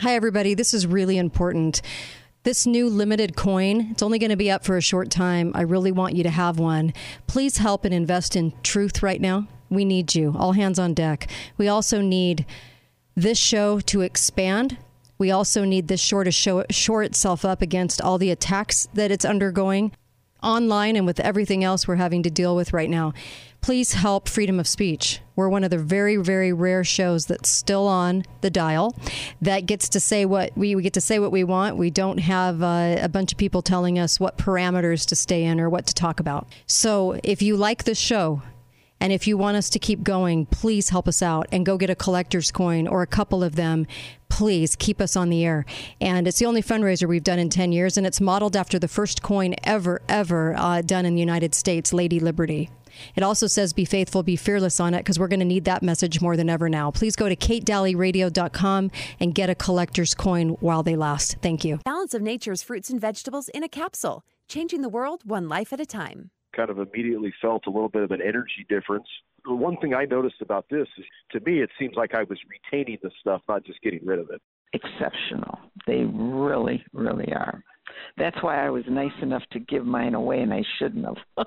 Hi, everybody. This is really important. This new limited coin, it's only going to be up for a short time. I really want you to have one. Please help and invest in truth right now. We need you. All hands on deck. We also need this show to expand. We also need this show to show, shore itself up against all the attacks that it's undergoing online and with everything else we're having to deal with right now. Please help freedom of speech. We're one of the very, very rare shows that's still on the dial that gets to say what we, we get to say what we want. We don't have uh, a bunch of people telling us what parameters to stay in or what to talk about. So if you like this show, and if you want us to keep going, please help us out and go get a collector's coin or a couple of them. Please keep us on the air. And it's the only fundraiser we've done in 10 years, and it's modeled after the first coin ever, ever uh, done in the United States, Lady Liberty. It also says be faithful, be fearless on it because we're going to need that message more than ever now. Please go to katedalleyradio.com and get a collector's coin while they last. Thank you. Balance of Nature's fruits and vegetables in a capsule, changing the world one life at a time kind of immediately felt a little bit of an energy difference. The one thing I noticed about this is to me, it seems like I was retaining the stuff, not just getting rid of it. Exceptional. They really, really are. That's why I was nice enough to give mine away, and I shouldn't have.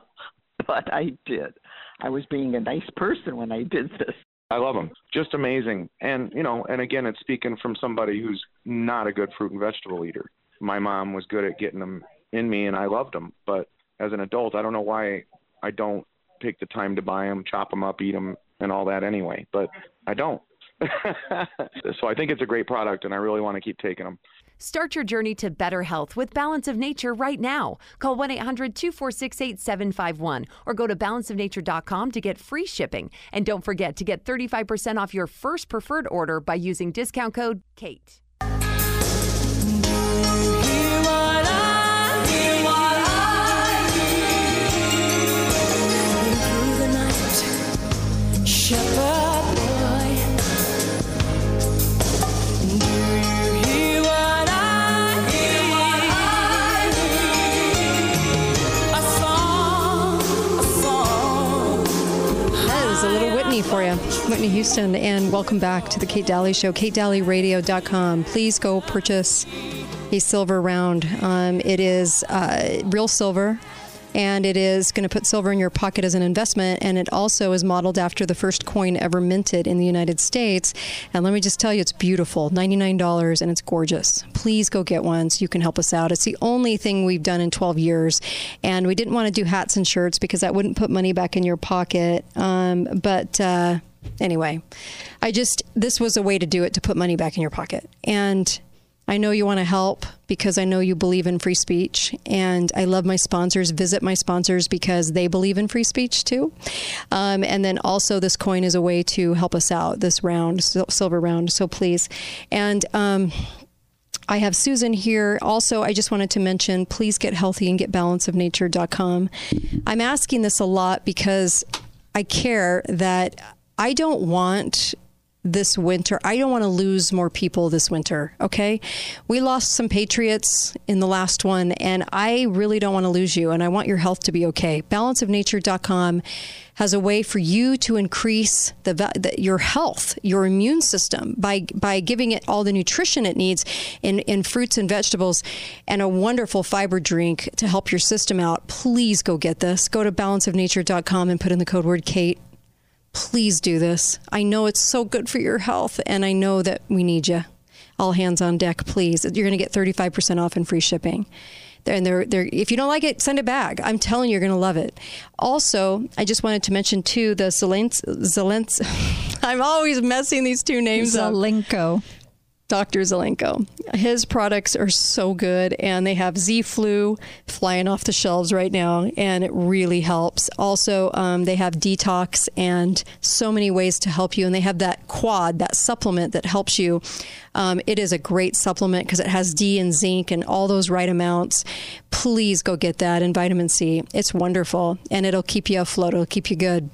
but I did. I was being a nice person when I did this. I love them. Just amazing. And, you know, and again, it's speaking from somebody who's not a good fruit and vegetable eater. My mom was good at getting them in me, and I loved them. But as an adult, I don't know why I don't take the time to buy them, chop them up, eat them, and all that anyway. But I don't. so I think it's a great product, and I really want to keep taking them. Start your journey to better health with Balance of Nature right now. Call 1 800 246 8751 or go to balanceofnature.com to get free shipping. And don't forget to get 35% off your first preferred order by using discount code KATE. For you, Whitney Houston, and welcome back to the Kate Dalley Show, katedalleyradio.com. Please go purchase a silver round. Um, it is uh, real silver and it is going to put silver in your pocket as an investment. And it also is modeled after the first coin ever minted in the United States. And let me just tell you, it's beautiful $99 and it's gorgeous. Please go get one so you can help us out. It's the only thing we've done in 12 years. And we didn't want to do hats and shirts because that wouldn't put money back in your pocket. Um, but, uh, anyway, I just, this was a way to do it to put money back in your pocket. And I know you want to help because I know you believe in free speech. And I love my sponsors. Visit my sponsors because they believe in free speech too. Um, and then also, this coin is a way to help us out, this round, silver round. So please. And, um, I have Susan here. Also, I just wanted to mention please get healthy and get balanceofnature.com. I'm asking this a lot because I care that I don't want this winter. I don't want to lose more people this winter, okay? We lost some patriots in the last one, and I really don't want to lose you, and I want your health to be okay. Balanceofnature.com has a way for you to increase the, the, your health, your immune system by by giving it all the nutrition it needs in, in fruits and vegetables and a wonderful fiber drink to help your system out. Please go get this. Go to balanceofnature.com and put in the code word Kate please do this. I know it's so good for your health, and I know that we need you. All hands on deck, please. You're going to get 35% off and free shipping. And they're, they're, if you don't like it, send it back. I'm telling you, you're going to love it. Also, I just wanted to mention too the Zelens. I'm always messing these two names up. Zelenko. up. Dr. Zelenko. His products are so good, and they have Z Flu flying off the shelves right now, and it really helps. Also, um, they have detox and so many ways to help you, and they have that quad, that supplement that helps you. Um, it is a great supplement because it has D and zinc and all those right amounts. Please go get that and vitamin C. It's wonderful, and it'll keep you afloat. It'll keep you good.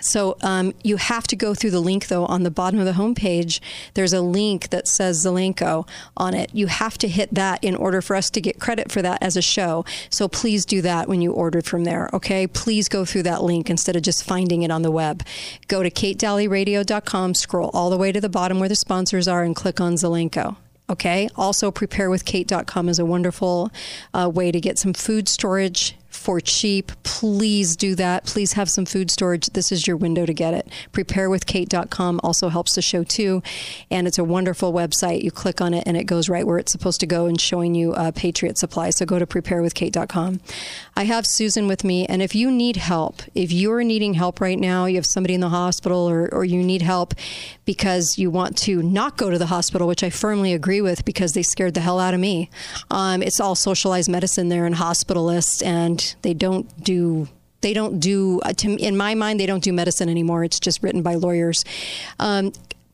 So um, you have to go through the link, though, on the bottom of the homepage. There's a link that says Zelenko on it. You have to hit that in order for us to get credit for that as a show. So please do that when you order from there, okay? Please go through that link instead of just finding it on the web. Go to katedalleyradio.com, scroll all the way to the bottom where the sponsors are, and click on Zelenko Okay. Also, preparewithkate.com is a wonderful uh, way to get some food storage for cheap. Please do that. Please have some food storage. This is your window to get it. Preparewithkate.com also helps the show too. And it's a wonderful website. You click on it and it goes right where it's supposed to go and showing you uh, Patriot Supply. So go to preparewithkate.com. I have Susan with me. And if you need help, if you're needing help right now, you have somebody in the hospital or, or you need help because you want to not go to the hospital, which I firmly agree with because they scared the hell out of me. Um, it's all socialized medicine there and hospitalists and they don't do they don't do uh, in my mind they don't do medicine anymore it's just written by lawyers um,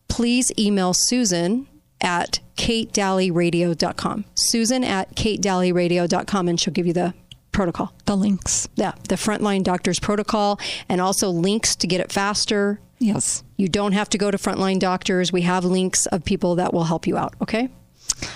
please email susan at katedalleyradio.com susan at katedalleyradio.com and she'll give you the protocol the links yeah the frontline doctors protocol and also links to get it faster yes you don't have to go to frontline doctors we have links of people that will help you out okay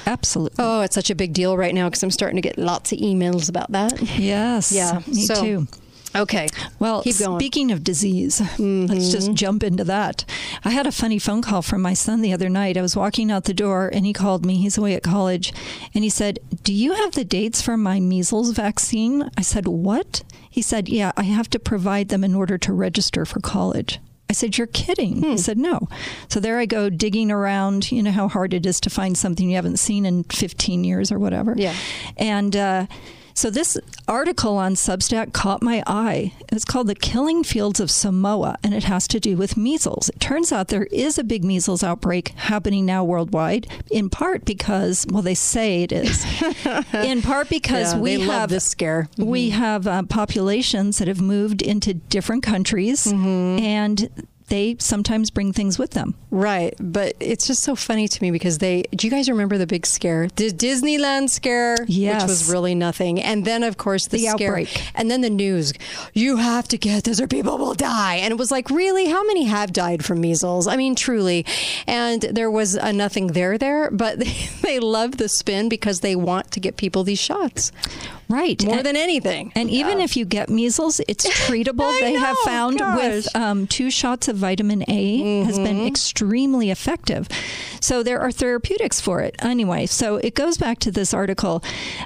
Absolutely. Oh, it's such a big deal right now because I'm starting to get lots of emails about that. Yes. Yeah. Me so, too. Okay. Well, speaking of disease, mm-hmm. let's just jump into that. I had a funny phone call from my son the other night. I was walking out the door and he called me. He's away at college. And he said, Do you have the dates for my measles vaccine? I said, What? He said, Yeah, I have to provide them in order to register for college. I said, You're kidding. Hmm. He said, No. So there I go digging around. You know how hard it is to find something you haven't seen in 15 years or whatever. Yeah. And, uh, so this article on Substack caught my eye. It's called The Killing Fields of Samoa, and it has to do with measles. It turns out there is a big measles outbreak happening now worldwide, in part because, well, they say it is. in part because yeah, we have this scare. Mm-hmm. We have uh, populations that have moved into different countries, mm-hmm. and they sometimes bring things with them. Right. But it's just so funny to me because they, do you guys remember the big scare? The Disneyland scare? Yes. Which was really nothing. And then, of course, the, the scare. Outbreak. And then the news, you have to get this or people will die. And it was like, really? How many have died from measles? I mean, truly. And there was a nothing there there, but they, they love the spin because they want to get people these shots. Right. More and, than anything. And even if you get measles, it's treatable. they know, have found gosh. with um, two shots of vitamin A mm-hmm. has been extremely effective. So there are therapeutics for it. Anyway, so it goes back to this article.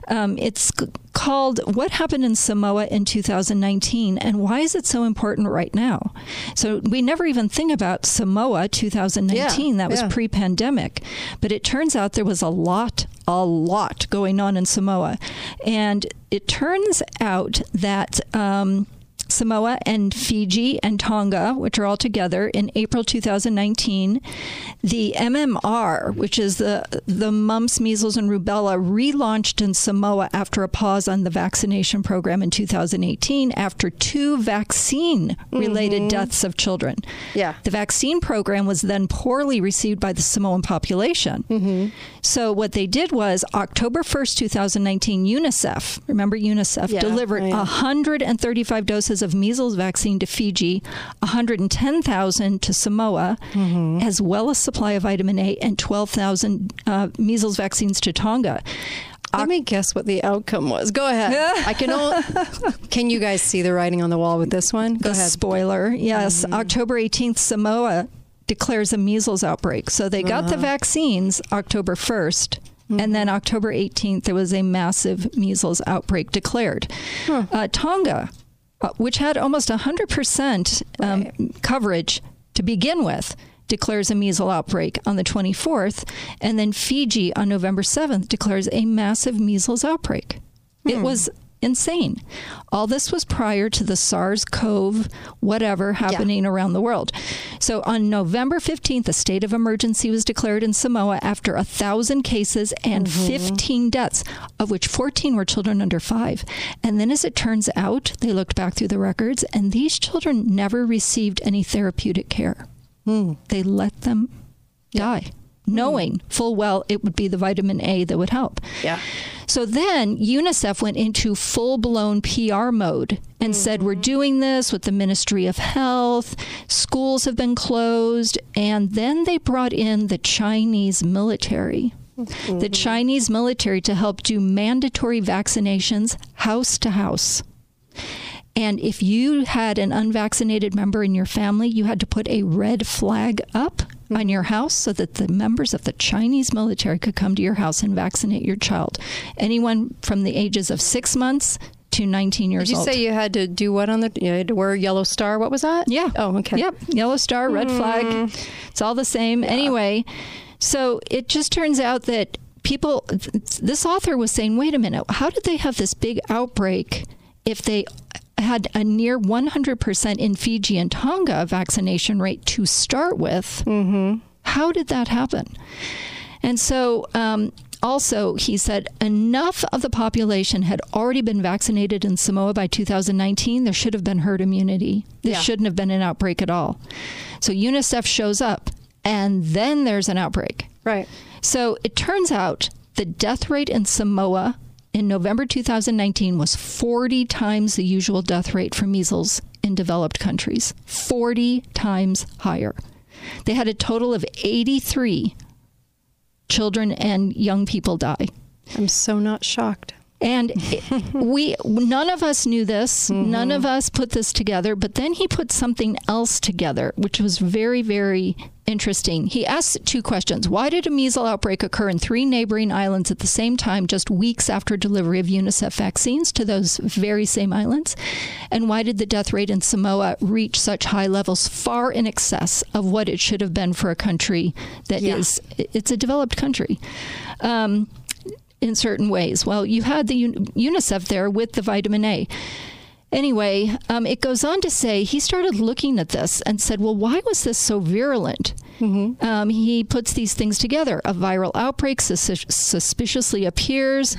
Um, it's called What Happened in Samoa in 2019 and Why is it so important right now? So we never even think about Samoa 2019. Yeah, that was yeah. pre pandemic. But it turns out there was a lot, a lot going on in Samoa. And it turns out that. Um, Samoa and Fiji and Tonga, which are all together in April 2019. The MMR, which is the the mumps, measles, and rubella, relaunched in Samoa after a pause on the vaccination program in 2018 after two vaccine-related mm-hmm. deaths of children. Yeah, the vaccine program was then poorly received by the Samoan population. Mm-hmm. So what they did was October 1st, 2019, UNICEF, remember UNICEF, yeah, delivered oh, yeah. 135 doses of measles vaccine to Fiji, 110,000 to Samoa, mm-hmm. as well as supply of vitamin A and 12,000 uh, measles vaccines to Tonga. Let me guess what the outcome was. Go ahead. I can. Only, can you guys see the writing on the wall with this one? Go the ahead. Spoiler. Yes, Mm-hmm. October 18th, Samoa declares a measles outbreak. So they got Uh-huh. the vaccines October 1st. And Mm-hmm. then October 18th, there was a massive measles outbreak declared. Huh. Uh, Tonga, which had almost 100% um, Right. coverage to begin with, declares a measles outbreak on the 24th. And then Fiji on November 7th declares a massive measles outbreak. It Hmm. was insane. All this was prior to the SARS CoV whatever happening around the world. So on November 15th, a state of emergency was declared in Samoa after a thousand cases and Mm-hmm. 15 deaths, of which 14 were children under five. And then, as it turns out, they looked back through the records, and these children never received any therapeutic care. Hmm. They let them die. Knowing full well it would be the vitamin A that would help. Yeah. So then UNICEF went into full blown PR mode and mm-hmm. said, We're doing this with the Ministry of Health, schools have been closed. And then they brought in the Chinese military. The mm-hmm. Chinese military to help do mandatory vaccinations house to house. And if you had an unvaccinated member in your family, you had to put a red flag up on your house so that the members of the Chinese military could come to your house and vaccinate your child. Anyone from the ages of six months to 19 years old Did you old. say you had to do what on the? You had to wear a yellow star. What was that? Yeah. Oh, okay. Yep. Yellow star, red hmm. flag. It's all the same. Anyway, so it just turns out that people, this author was saying, wait a minute, how did they have this big outbreak if they had a near 100% in Fiji and Tonga vaccination rate to start with? Mm-hmm. How did that happen? And so, um, also, he said enough of the population had already been vaccinated in Samoa by 2019. There should have been herd immunity. This Yeah. shouldn't have been an outbreak at all. So UNICEF shows up, and then there's an outbreak. Right. So it turns out the death rate in Samoa in November 2019 was 40 times the usual death rate for measles in developed countries. 40 times higher. They had a total of 83 children and young people die. I'm so not shocked. And it- we none of us knew this. None of us put this together, but then he put something else together, which was very very interesting. He asked two questions. Why did a measles outbreak occur in three neighboring islands at the same time just weeks after delivery of UNICEF vaccines to those very same islands? And why did the death rate in Samoa reach such high levels far in excess of what it should have been for a country that is Yeah. it's a developed country? Um, in certain ways. Well, you had the UNICEF there with the vitamin A. Anyway, um, it goes on to say he started looking at this and said, well, why was this so virulent? Um, he puts these things together. A viral outbreak sus- suspiciously appears.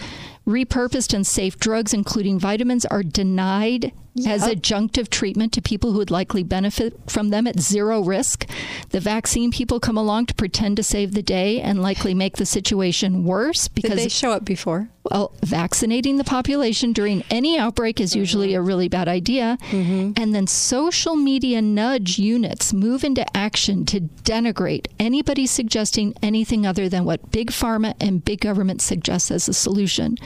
Repurposed and safe drugs, including vitamins, are denied as adjunctive treatment to people who would likely benefit from them at zero risk. The vaccine people come along to pretend to save the day and likely make the situation worse Did because they show up before? well, vaccinating the population during any outbreak is usually mm-hmm. a really bad idea. Mm-hmm. And then social media nudge units move into action to denigrate anybody suggesting anything other than what big pharma and big government suggests as a solution.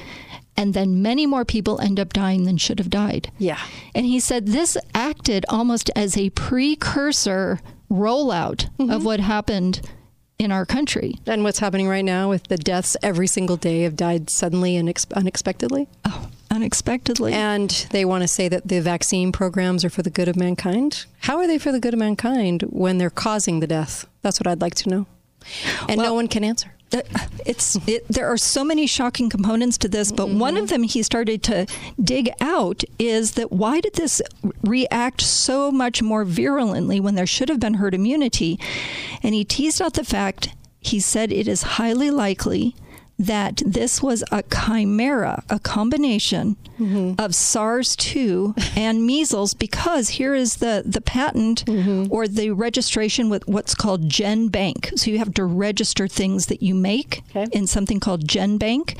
And then many more people end up dying than should have died. Yeah. And he said this acted almost as a precursor rollout of mm-hmm. what happened in our country. And what's happening right now with the deaths every single day have died suddenly and ex- unexpectedly? Oh, unexpectedly. And they want to say that the vaccine programs are for the good of mankind. How are they for the good of mankind when they're causing the death? That's what I'd like to know. And no one can answer. That- it's it, there are so many shocking components to this but one of mm-hmm. them he started to dig out is that why did this react so much more virulently when there should have been herd immunity? And he teased out the fact he said it is highly likely that this was a chimera, a combination mm-hmm. of SARS-2 and measles, because here is the the patent mm-hmm. or the registration with what's called GenBank. So you have to register things that you make Okay. in something called GenBank.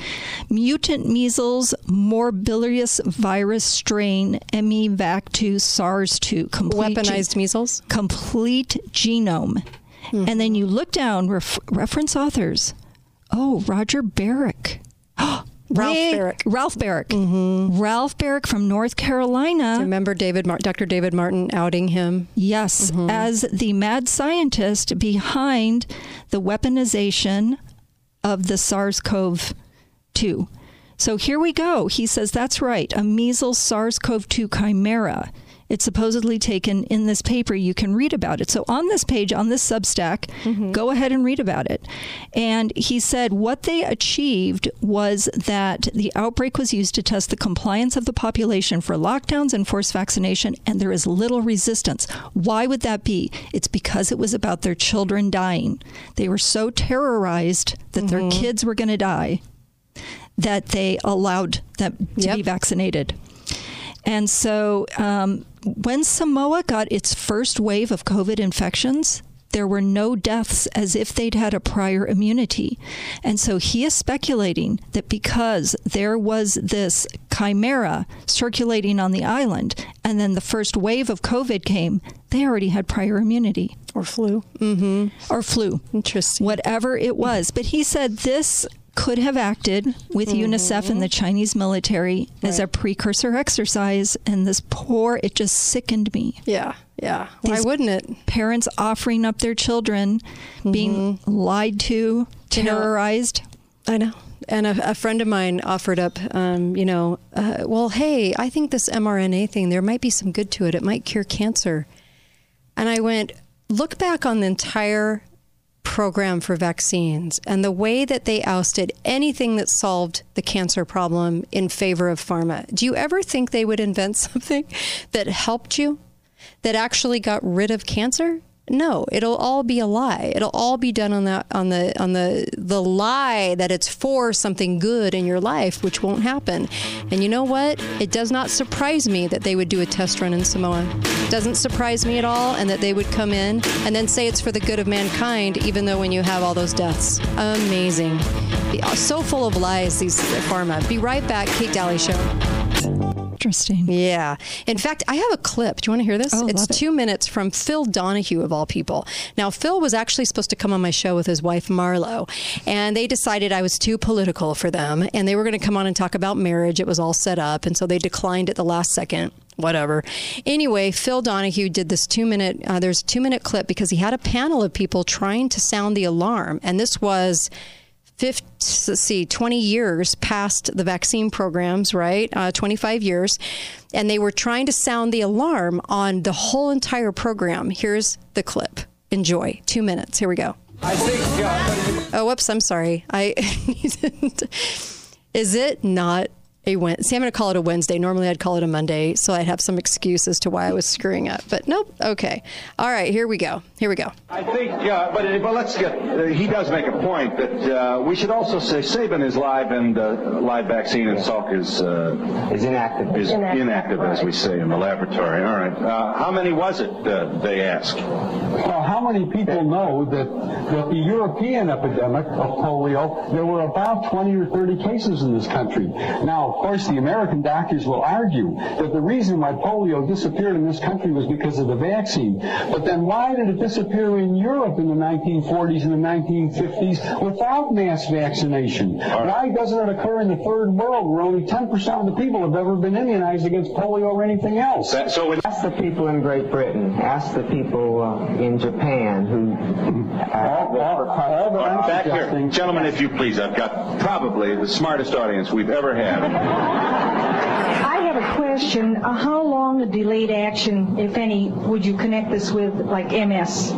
Mutant measles morbillivirus strain MEVAC2 SARS-2 complete gen- Weaponized measles? complete genome. Hmm. And then you look down, ref- reference authors. Oh, Roger Baric. Ralph Baric. Ralph Baric. Mm-hmm. Ralph Baric from North Carolina. Remember David, Mar- Dr. David Martin outing him? Yes, mm-hmm. as the mad scientist behind the weaponization of the SARS CoV 2. So here we go. He says that's right, a measles SARS CoV 2 chimera. It's supposedly taken in this paper. You can read about it. So on this page, on this Substack, go ahead and read about it. And he said what they achieved was that the outbreak was used to test the compliance of the population for lockdowns and forced vaccination, and there is little resistance. Why would that be? It's because it was about their children dying. They were so terrorized that their kids were going to die that they allowed them to Yep. be vaccinated. And so um, when Samoa got its first wave of COVID infections, there were no deaths as if they'd had a prior immunity. And so he is speculating that because there was this chimera circulating on the island and then the first wave of COVID came, they already had prior immunity Or flu? Mm-hmm. or flu Interesting. whatever it was. But he said this could have acted with mm-hmm. UNICEF and the Chinese military right. as a precursor exercise, and this poor, it just sickened me. Yeah, yeah. These Why wouldn't it? Parents offering up their children, mm-hmm. being lied to, terrorized. I know. And a, a, friend of mine offered up, um, you know, uh, well, hey, I think this mRNA thing, there might be some good to it. It might cure cancer. And I went, look back on the entire program for vaccines and the way that they ousted anything that solved the cancer problem in favor of pharma. Do you ever think they would invent something that helped you, that actually got rid of cancer? No, it'll all be a lie. It'll all be done on that on the on the the lie that it's for something good in your life, which won't happen. And you know what? It does not surprise me that they would do a test run in Samoa. It doesn't surprise me at all, and that they would come in and then say it's for the good of mankind, even though when you have all those deaths, amazing. So full of lies, these pharma. Be right back, Kate Dalley Show. Interesting. Yeah. In fact, I have a clip. Do you want to hear this? Oh, it's it. two minutes from Phil Donahue, of all people. Now, Phil was actually supposed to come on my show with his wife, Marlo, and they decided I was too political for them, and they were going to come on and talk about marriage. It was all set up, and so they declined at the last second whatever. Anyway, Phil Donahue did this two minute, uh, there's a two minute clip because he had a panel of people trying to sound the alarm. And this was 50, let's see, 20 years past the vaccine programs, right? Uh, 25 years. And they were trying to sound the alarm on the whole entire program. Here's the clip. Enjoy. Two minutes. Here we go. I think. Uh, oh, whoops. I'm sorry. I. Is it not a Wednesday. See, I'm going to call it a Wednesday. Normally, I'd call it a Monday, so I'd have some excuse as to why I was screwing up. But nope. Okay. All right. Here we go. Here we go. I think, uh, but but let's get. Uh, he does make a point that uh, we should also say Sabin is live and uh, live vaccine and Salk is uh, is inactive. Is inactive, inactive as we say in the laboratory. All right. Uh, how many was it? they asked. Well, how many people know that that the European epidemic of polio there were about 20 or 30 cases in this country. Now of course, the American doctors will argue that the reason why polio disappeared in this country was because of the vaccine. But then why did it disappear in Europe in the 1940s and the 1950s without mass vaccination? Why doesn't it occur in the third world where only 10% of the people have ever been immunized against polio or anything else? That, so ask the people in Great Britain, ask the people uh, in Japan who... Uh, all, all, all back here. Gentlemen, if you please, I've got probably the smartest audience we've ever had. I have a question. Uh, how long a delayed action, if any, would you connect this with, like MS?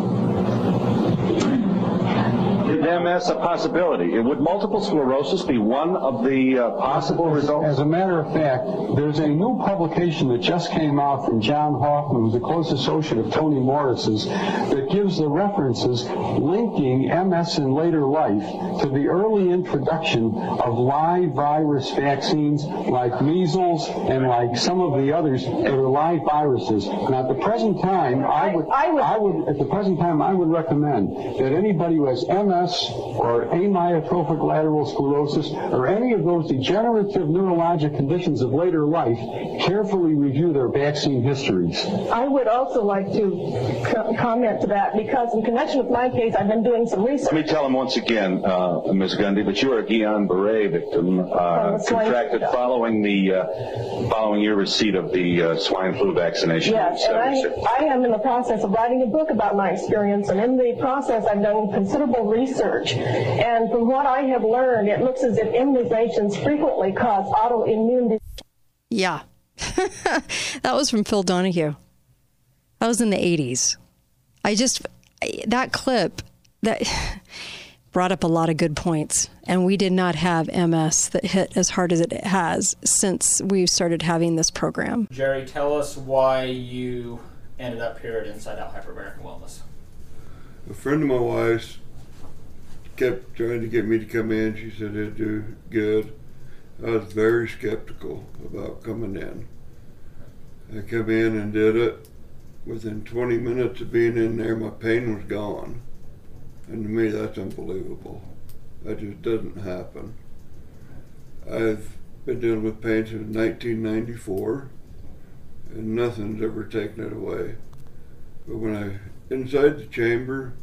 MS a possibility? Would multiple sclerosis be one of the uh, possible results? As a matter of fact, there's a new publication that just came out from John Hoffman, who's a close associate of Tony Morris's, that gives the references linking MS in later life to the early introduction of live virus vaccines like measles and like some of the others that are live viruses. Now, at the present time, I would, I would, I would at the present time, I would recommend that anybody who has MS or amyotrophic lateral sclerosis or any of those degenerative neurologic conditions of later life carefully review their vaccine histories. I would also like to co- comment to that because in connection with my case, I've been doing some research. Let me tell him once again, uh, Ms. Gundy, that you are a Guillain-Barré victim uh, contracted following the uh, following your receipt of the uh, swine flu vaccination. Yes, and I, I am in the process of writing a book about my experience, and in the process, I've done considerable research research. And from what I have learned, it looks as if immunizations frequently cause autoimmune disease. Yeah. that was from Phil Donahue. That was in the 80s. I just, that clip, that brought up a lot of good points. And we did not have MS that hit as hard as it has since we started having this program. Jerry, tell us why you ended up here at Inside Out Hyperbaric Wellness. A friend of my wife's kept trying to get me to come in. She said it'd do good. I was very skeptical about coming in. I come in and did it. Within 20 minutes of being in there, my pain was gone. And to me, that's unbelievable. That just doesn't happen. I've been dealing with pain since 1994, and nothing's ever taken it away. But when I inside the chamber,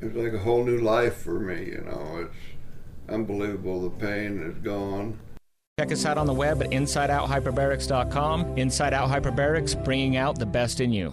it's like a whole new life for me. You know, it's unbelievable. The pain is gone. Check us out on the web at InsideOutHyperbarics.com. Inside Out Hyperbarics, bringing out the best in you.